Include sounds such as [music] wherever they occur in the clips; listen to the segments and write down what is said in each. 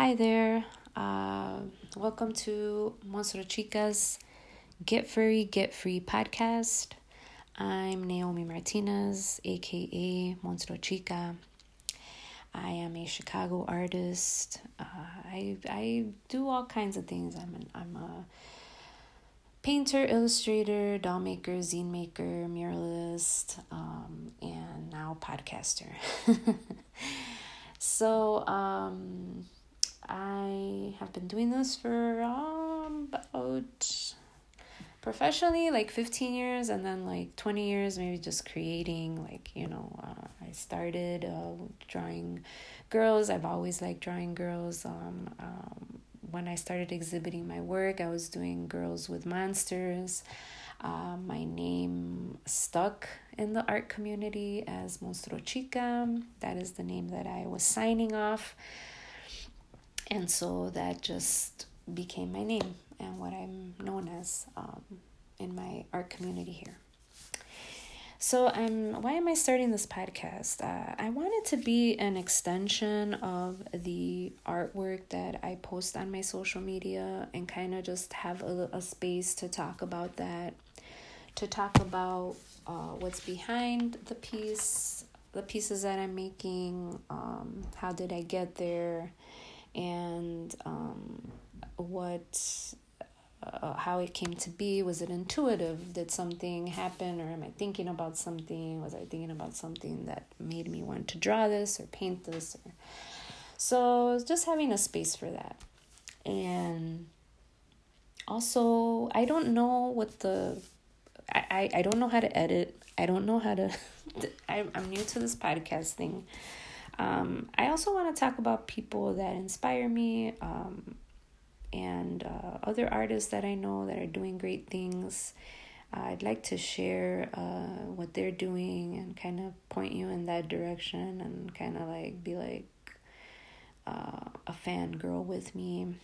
Hi there. Uh, welcome to Monstro Chicas Get Furry, Get Free podcast. I'm Naomi Martinez, aka Monstro Chica. I am a Chicago artist. Uh, I I do all kinds of things. I'm an, I'm a painter, illustrator, doll maker, zine maker, muralist, um, and now podcaster. [laughs] so um, I have been doing this for um, about professionally like 15 years and then like 20 years maybe just creating like you know uh, i started uh, drawing girls. I've always liked drawing girls. Um, um, when i started exhibiting my work i was doing girls with monsters. Uh, my name stuck in the art community as monstro chica. That is the name that i was signing off and so that just became my name and what I'm known as um, in my art community here. So I'm why am I starting this podcast? Uh, I want it to be an extension of the artwork that I post on my social media and kind of just have a, a space to talk about that, to talk about uh, what's behind the piece, the pieces that I'm making, um, how did I get there, and um, what uh, how it came to be was it intuitive? Did something happen or am i thinking about something? Was i thinking about something that made me want to draw this or paint this or so just having a space for that. And also i don't know what the i i, I don't know how to edit. I don't know how to [laughs] I, i'm new to this podcast thing um, I also want to talk about people that inspire me um, and uh, other artists that I know that are doing great things. Uh, I'd like to share uh, what they're doing and kind of point you in that direction and kind of like be like uh, a fangirl with me.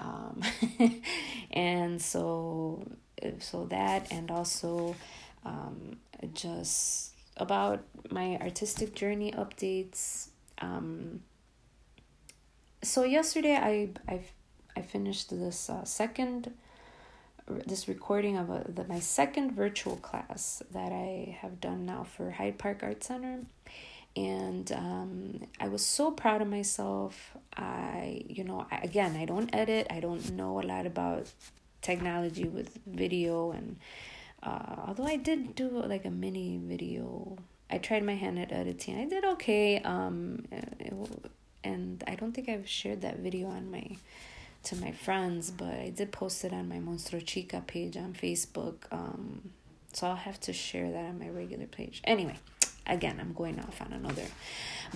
Um, [laughs] and so, so that, and also um, just about my artistic journey updates um, so yesterday I I I finished this uh, second this recording of a, the, my second virtual class that I have done now for Hyde Park Art Center and um, I was so proud of myself. I, you know, I, again, I don't edit. I don't know a lot about technology with video, and uh, although I did do like a mini video I tried my hand at editing. I did okay. Um, it, and I don't think I've shared that video on my to my friends, but I did post it on my Monstro Chica page on Facebook. Um, so I'll have to share that on my regular page. Anyway, again, I'm going off on another,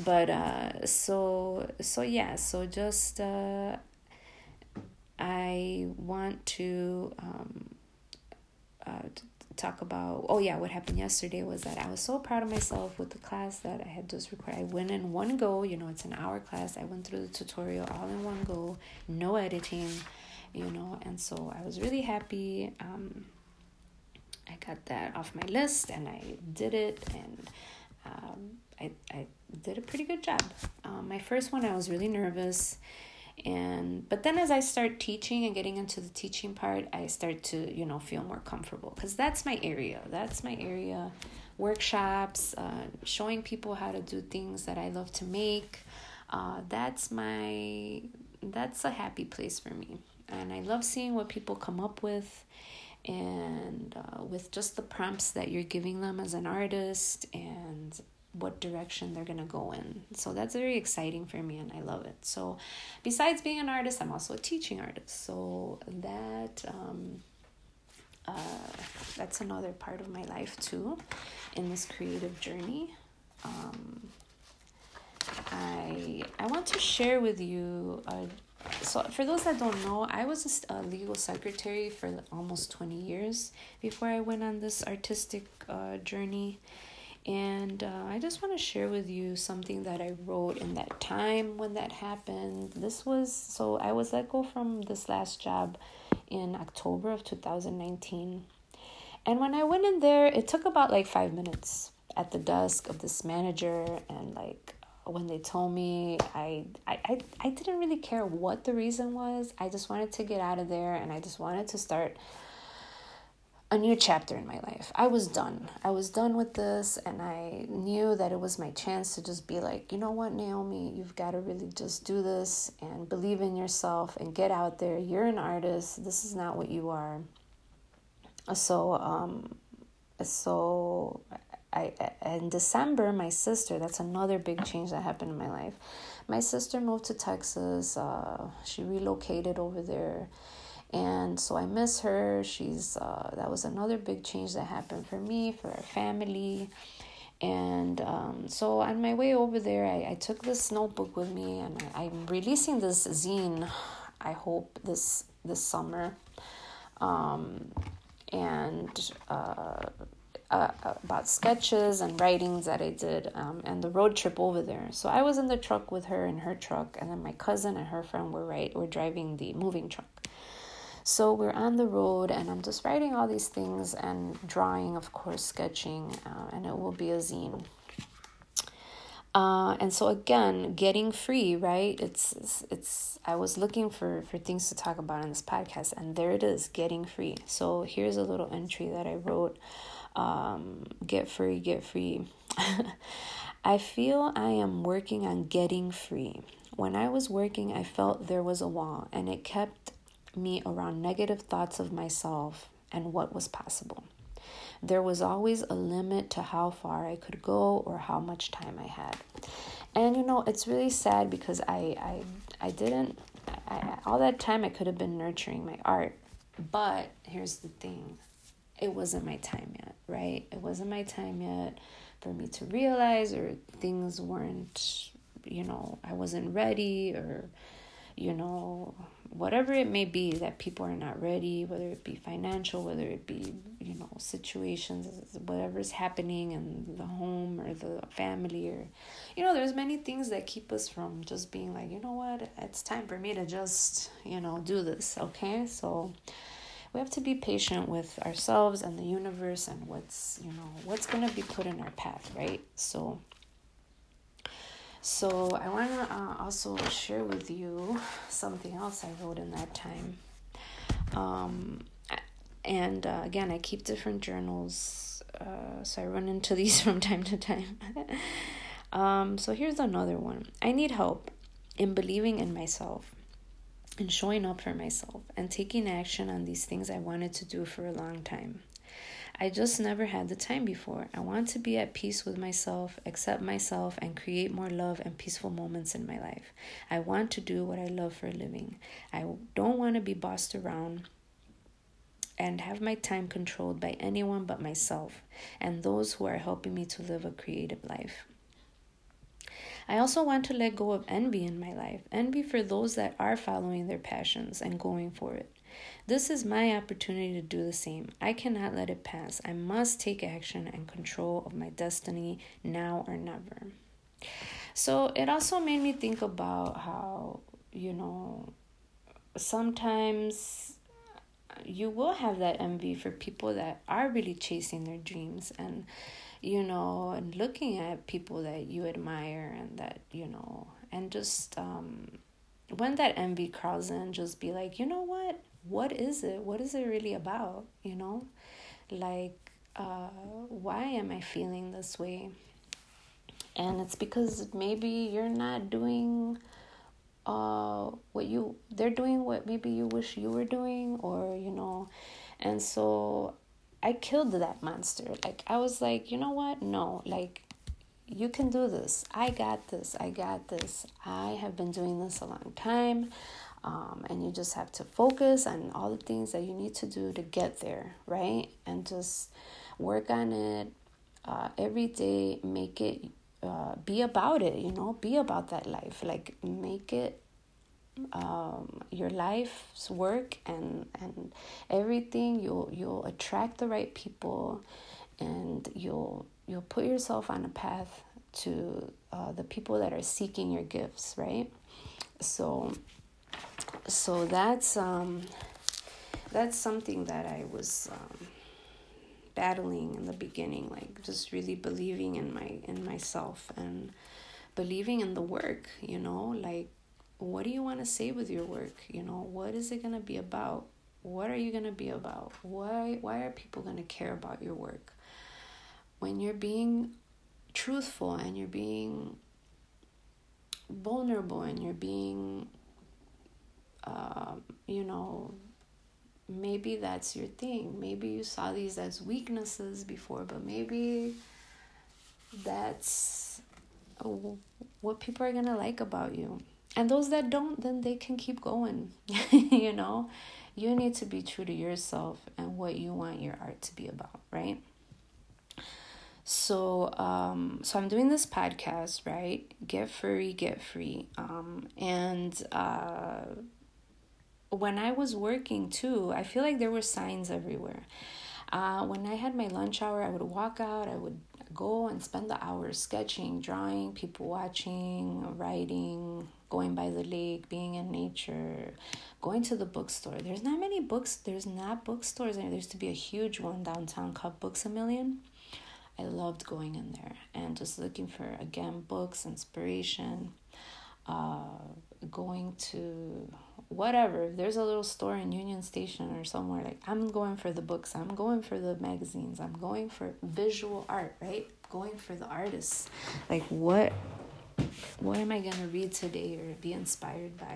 but uh, so so yeah, so just uh, I want to um, uh, talk about oh yeah what happened yesterday was that i was so proud of myself with the class that i had just recorded. I went in one go you know it's an hour class. I went through the tutorial all in one go no editing you know and so i was really happy. Um, i got that off my list and i did it and um, I, I did a pretty good job. Um, my first one i was really nervous and but then as i start teaching and getting into the teaching part i start to you know feel more comfortable. Because that's my area. That's my area. Workshops uh, showing people how to do things that i love to make. Uh, that's my that's a happy place for me. And i love seeing what people come up with. And uh, with just the prompts that you're giving them as an artist and what direction they're going to go in. So that's very exciting for me and I love it. So besides being an artist, I'm also a teaching artist. So that um uh that's another part of my life too in this creative journey. Um I I want to share with you uh so for those that don't know i was a legal secretary for almost 20 years before i went on this artistic uh, journey and uh, I just want to share with you something that I wrote in that time when that happened. This was so I was let go from this last job in October of 2019. And when I went in there, it took about like five minutes at the desk of this manager and like when they told me I, I i i didn't really care what the reason was i just wanted to get out of there and i just wanted to start a new chapter in my life. I was done. I was done with this, and I knew that it was my chance to just be like, you know what, Naomi, you've got to really just do this and believe in yourself and get out there. You're an artist. This is not what you are. So, um, so I in December, my sister. That's another big change that happened in my life. My sister moved to Texas. Uh, she relocated over there and so I miss her. She's uh, that was another big change that happened for me, for our family. And um, so on my way over there, I, I took this notebook with me, and I, am releasing this zine. I hope this this summer, um, and uh, uh, about sketches and writings that I did, um, and the road trip over there. So I was in the truck with her in her truck, and then my cousin and her friend were right were driving the moving truck. So we're on the road, and I'm just writing all these things and drawing, of course, sketching, uh, and it will be a zine. Uh, and so again, getting free, right? It's, it's it's I was looking for for things to talk about in this podcast, and there it is, getting free. So here's a little entry that I wrote: um, "Get free, get free." [laughs] I feel I am working on getting free. When I was working, I felt there was a wall, and it kept me around negative thoughts of myself and what was possible. There was always a limit to how far I could go or how much time I had. And you know, it's really sad because I I I didn't I, all that time I could have been nurturing my art. But here's the thing. It wasn't my time yet, right? It wasn't my time yet for me to realize or things weren't, you know, I wasn't ready or you know, whatever it may be that people are not ready, whether it be financial, whether it be, you know, situations, whatever's happening in the home or the family or, you know, there's many things that keep us from just being like, you know what, it's time for me to just, you know, do this, okay? So we have to be patient with ourselves and the universe and what's, you know, what's going to be put in our path, right? So, so I want to uh, also share with you something else I wrote in that time. Um, and uh, again, I keep different journals, uh, so I run into [laughs] these from time to time. [laughs] um, so here's another one. I need help in believing in myself and showing up for myself and taking action on these things I wanted to do for a long time. I just never had the time before. I want to be at peace with myself, accept myself, and create more love and peaceful moments in my life. I want to do what I love for a living. I don't want to be bossed around and have my time controlled by anyone but myself and those who are helping me to live a creative life. I also want to let go of envy in my life, envy for those that are following their passions and going for it. This is my opportunity to do the same. I cannot let it pass. I must take action and control of my destiny now or never. So it also made me think about how, you know, sometimes you will have that envy for people that are really chasing their dreams and you know and looking at people that you admire and that you know and just um when that envy crawls in just be like you know what what is it? What is it really about? You know, like, uh, why am I feeling this way? And it's because maybe you're not doing uh what you they're doing what maybe you wish you were doing or you know? And so i killed that monster. Like i was like you know what? No like you can do this. I got this. I got this. I have been doing this a long time um, and you just have to focus on all the things that you need to do to get there, right? And just work on it uh, every day. Make it uh, be about it, you know, be about that life. Like make it um, your life's work and and everything. You'll you'll attract the right people, and you'll you'll put yourself on a path to uh, the people that are seeking your gifts, right? So so that's um, that's something that I was um, battling in the beginning, like just really believing in my in myself and believing in the work, you know, like what do you want to say with your work? You know, what is it going to be about? What are you going to be about? Why why are people going to care about your work? When you're being truthful and you're being vulnerable and you're being uh, you know maybe that's your thing. Maybe you saw these as weaknesses before but maybe that's what people are going to like about you. And those that don't then they can keep going [laughs] you know? You need to be true to yourself and what you want your art to be about right? So um so i'm doing this podcast right? Get furry get free. Um and uh when i was working too i feel like there were signs everywhere. Uh when i had my lunch hour i would walk out i would go and spend the hours sketching drawing people watching writing going by the lake being in nature going to the bookstore. There's not many books there's not bookstores there. Used to be a huge one downtown called books a million. I loved going in there and just looking for again books, inspiration, uh, going to whatever. If there's a little store in Union Station or somewhere, like I'm going for the books, I'm going for the magazines, I'm going for visual art, right? Going for the artists. Like what what am I gonna read today or be inspired by?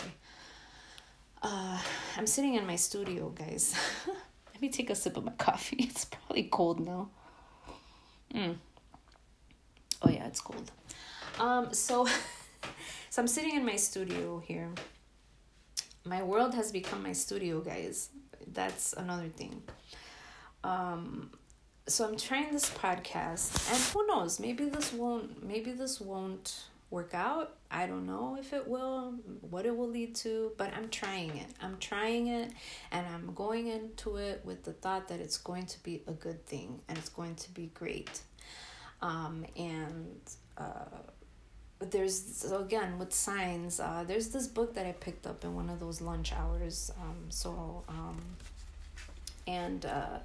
Uh, I'm sitting in my studio, guys. [laughs] Let me take a sip of my coffee. [laughs] It's probably cold now. Mm. Oh yeah, it's cold. Um, so, [laughs] so I'm sitting in my studio here. My world has become my studio, guys. That's another thing. Um, so I'm trying this podcast, and who knows? Maybe this won't. Maybe this won't work out. I don't know if it will, what it will lead to, but I'm trying it. I'm trying it and I'm going into it with the thought that it's going to be a good thing and it's going to be great. Um, and uh, there's, so again, with signs, uh, there's this book that I picked up in one of those lunch hours. Um, so, um, and, uh,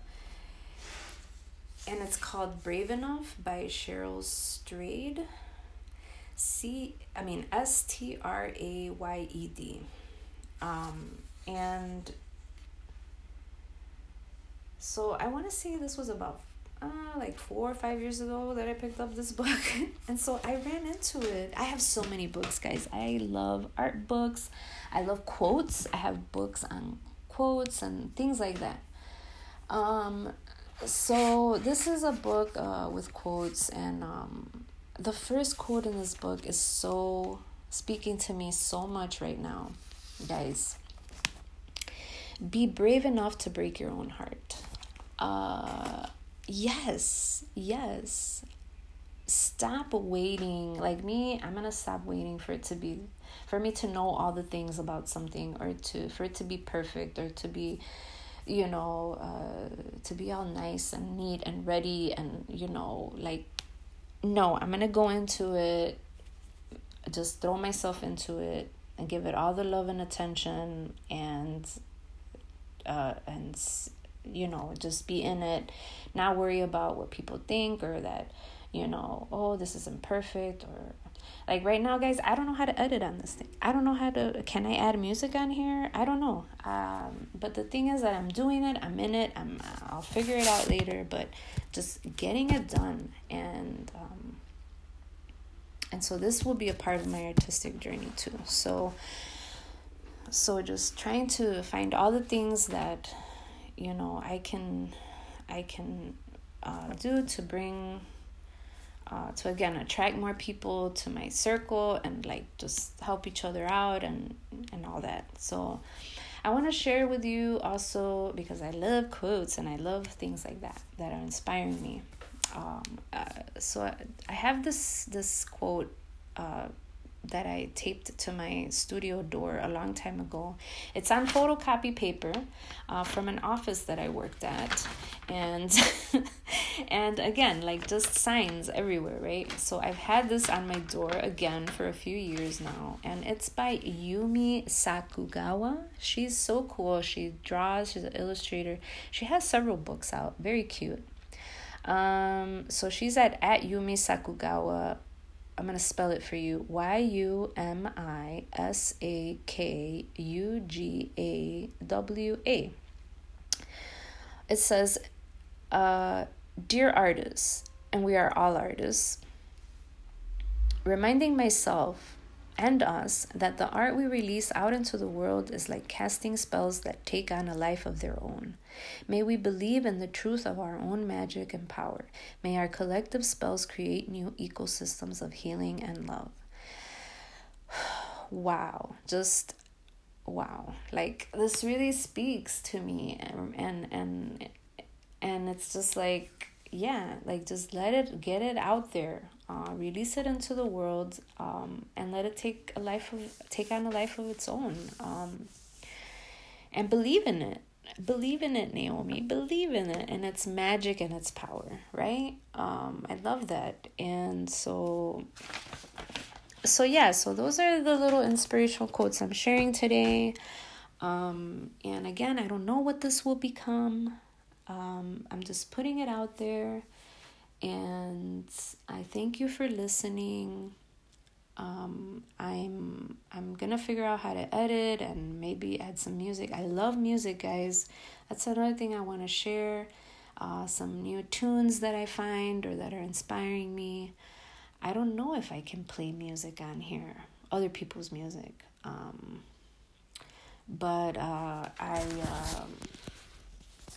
and it's called Brave Enough by Cheryl Strayed. C I mean S T R A Y E D. Um, and so I want to say this was about uh, like four or five years ago that I picked up this book. [laughs] and so I ran into it. I have so many books, guys. I love art books. I love quotes. I have books on quotes and things like that. Um, so this is a book uh, with quotes and um, the first quote in this book is so speaking to me so much right now, guys. Be brave enough to break your own heart. Uh, yes, yes. Stop waiting. Like me, I'm gonna stop waiting for it to be, for me to know all the things about something, or to for it to be perfect, or to be you know, uh, to be all nice and neat and ready and, you know, like no, I'm gonna go into it, just throw myself into it and give it all the love and attention and uh and you know just be in it not worry about what people think or that you know oh this isn't perfect or like right now guys i don't know how to edit on this thing. I don't know how to can i add music on here? I don't know. Um, but the thing is that i'm doing it i'm in it i'm i'll figure it out later but just getting it done and um, and so this will be a part of my artistic journey too. So so just trying to find all the things that you know i can i can uh, do to bring uh, to again attract more people to my circle and like just help each other out and and all that. So i want to share with you also because i love quotes and i love things like that that are inspiring me. Um, uh, so I, I have this this quote uh, that I taped to my studio door a long time ago. It's on photocopy paper uh, from an office that I worked at, and [laughs] and again like just signs everywhere, right? So I've had this on my door again for a few years now, and it's by Yumi Sakugawa. She's so cool. She draws. She's an illustrator. She has several books out. Very cute. Um, so she's at at Yumi Sakugawa I'm going to spell it for you Y U M I S A K U G A W A. It says, uh, Dear artists, and we are all artists, reminding myself and us that the art we release out into the world is like casting spells that take on a life of their own. May we believe in the truth of our own magic and power. May our collective spells create new ecosystems of healing and love. [sighs] wow, just wow. Like this really speaks to me and and and, and it's just like yeah, like just let it get it out there uh, release it into the world um, and let it take a life of take on a life of its own um, and believe in it believe in it naomi. Believe in it and its magic and its power right? Um, i love that. And so so yeah so those are the little inspirational quotes i'm sharing today. Um, and again i don't know what this will become. Um, i'm just putting it out there. And I thank you for listening. Um, I'm I'm gonna figure out how to edit and maybe add some music. I love music, guys. That's another thing I want to share. Uh, some new tunes that I find or that are inspiring me. I don't know if I can play music on here, other people's music. Um, but uh, I. Um,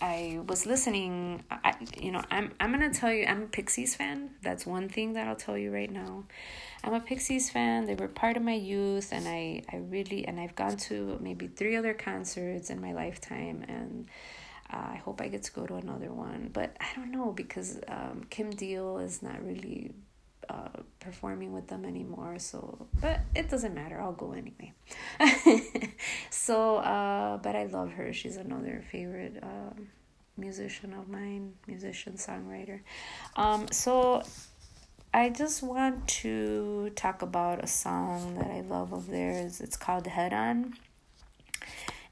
I was listening. I, you know, I'm I'm gonna tell you, I'm a Pixies fan. That's one thing that I'll tell you right now. I'm a Pixies fan. They were part of my youth, and I I really and I've gone to maybe three other concerts in my lifetime, and uh, I hope I get to go to another one. But I don't know because um, Kim Deal is not really uh, performing with them anymore. So, but it doesn't matter. I'll go anyway. [laughs] so, uh, but I love her. She's another favorite um, musician of mine, musician songwriter. Um, so I just want to talk about a song that I love of theirs. It's called Head On.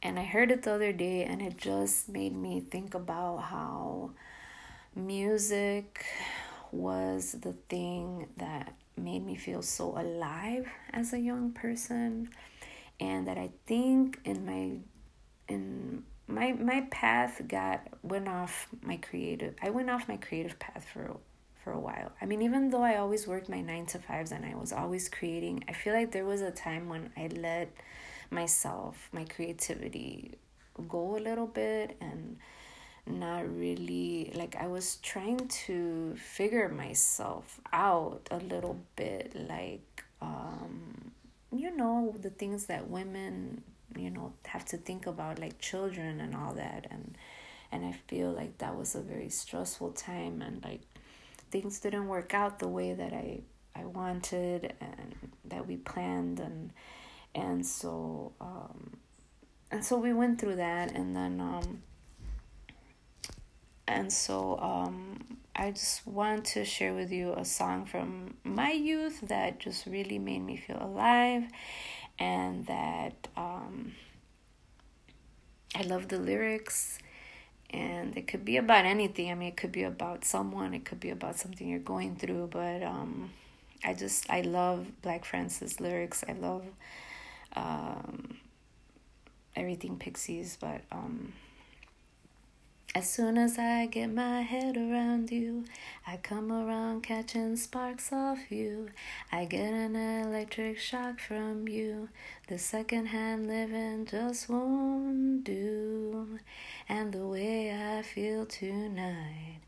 And I heard it the other day, and it just made me think about how music was the thing that made me feel so alive as a young person and that I think in my in my my path got went off my creative I went off my creative path for for a while. I mean even though I always worked my 9 to 5s and I was always creating, I feel like there was a time when I let myself, my creativity go a little bit and not really like I was trying to figure myself out a little bit like um you know the things that women you know have to think about like children and all that. And and I feel like that was a very stressful time and like things didn't work out the way that I I wanted and that we planned. And and so um and so we went through that. And then um and so um, I just want to share with you a song from my youth that just really made me feel alive and that um, I love the lyrics and it could be about anything. I mean, it could be about someone, it could be about something you're going through, but um, I just, I love Black Francis lyrics. I love um, everything Pixies, but um, as soon as I get my head around you, I come around catching sparks off you. I get an electric shock from you. The secondhand living just won't do. And the way I feel tonight,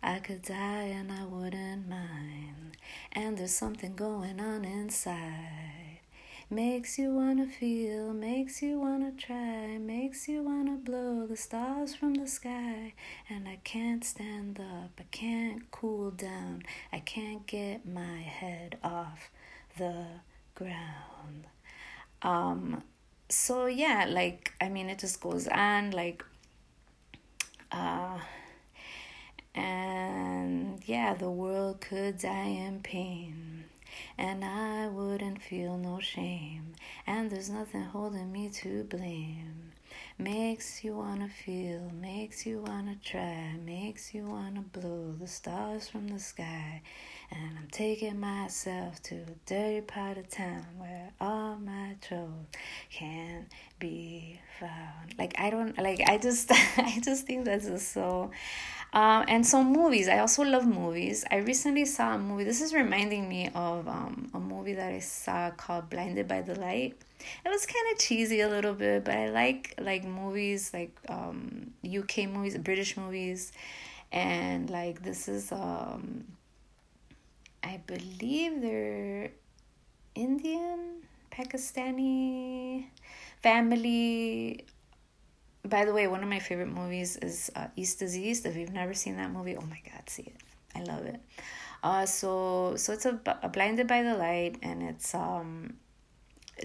I could die and I wouldn't mind. And there's something going on inside. Makes you wanna feel, makes you wanna try, makes you wanna blow the stars from the sky. And I can't stand up, I can't cool down, I can't get my head off the ground. Um, so yeah, like I mean, it just goes on, like, uh, and yeah, the world could die in pain and I wouldn't feel no shame. And there's nothing holding me to blame. Makes you wanna feel, makes you wanna try, makes you wanna blow the stars from the sky. And I'm taking myself to a dirty part of town where all my troubles can be found. Like I don't like I just [laughs] I just think that's just so um, and so movies. I also love movies. I recently saw a movie. This is reminding me of um, a movie that I saw called Blinded by the Light. It was kind of cheesy a little bit, but I like like movies like um, UK movies, British movies, and like this is um, I believe they're Indian, Pakistani family by the way, one of my favorite movies is uh, East is East. If you've never seen that movie, oh my God, see it. I love it. Uh, so so it's a, a blinded by the light, and it's um,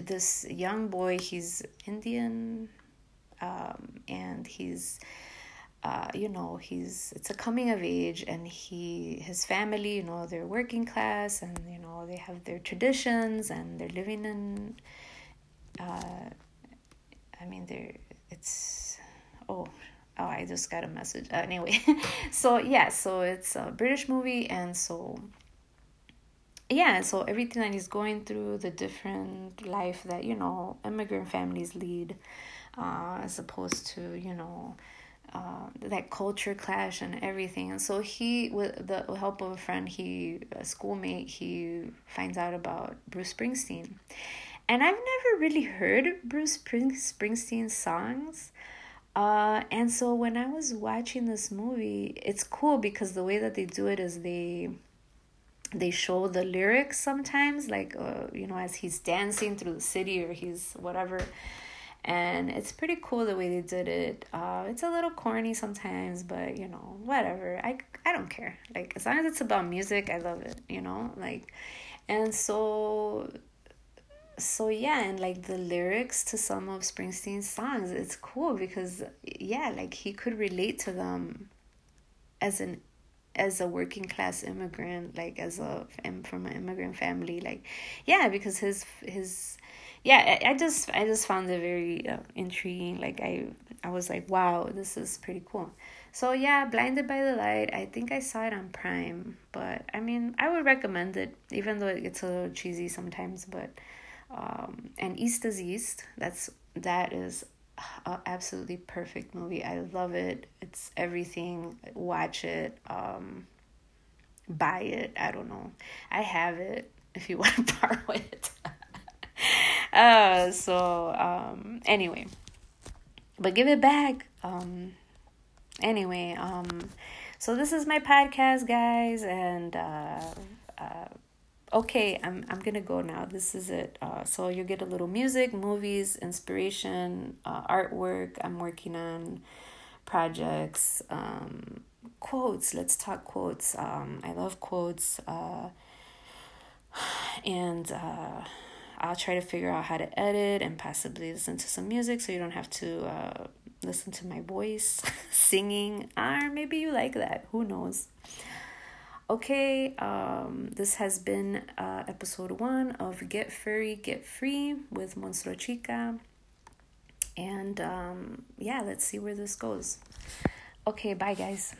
this young boy. He's Indian, um, and he's uh, you know he's it's a coming of age and he his family you know they're working class and you know they have their traditions and they're living in uh, i mean they're it's oh oh i just got a message. Uh, anyway [laughs] so yeah so it's a british movie and so yeah so everything that he's going through the different life that you know immigrant families lead uh, as opposed to you know uh, that culture clash and everything and so he with the help of a friend he a schoolmate he finds out about bruce springsteen and I've never really heard Bruce Springsteen songs. Uh, and so when I was watching this movie, it's cool because the way that they do it is they they show the lyrics sometimes, like uh, you know, as he's dancing through the city or he's whatever. And it's pretty cool the way they did it. Uh, it's a little corny sometimes, but you know, whatever. I I don't care. Like as long as it's about music, I love it. You know, like, and so so yeah and like the lyrics to some of springsteen's songs it's cool because yeah like he could relate to them as an as a working class immigrant like as a from an immigrant family like yeah because his his yeah i, I just i just found it very uh, intriguing like i i was like wow this is pretty cool so yeah blinded by the light i think i saw it on prime but i mean i would recommend it even though it gets a little cheesy sometimes but um, and East is East. That's that is a absolutely perfect movie. I love it. It's everything. Watch it. Um, buy it. I don't know. I have it. If you [laughs] want to borrow it. [laughs] uh, so um, anyway, but give it back. Um, anyway, um, so this is my podcast, guys, and uh, uh okay i'm i'm gonna go now. This is it. Uh, so you get a little music movies inspiration uh, artwork. I'm working on projects um, quotes. Let's talk quotes. Um, i love quotes uh, [sighs] and uh, i'll try to figure out how to edit and possibly listen to some music so you don't have to uh, listen to my voice [laughs] singing or maybe you like that who knows Okay, um, this has been uh, episode one of Get Furry, Get Free with Monstro Chica. And um, yeah, let's see where this goes. Okay, bye, guys.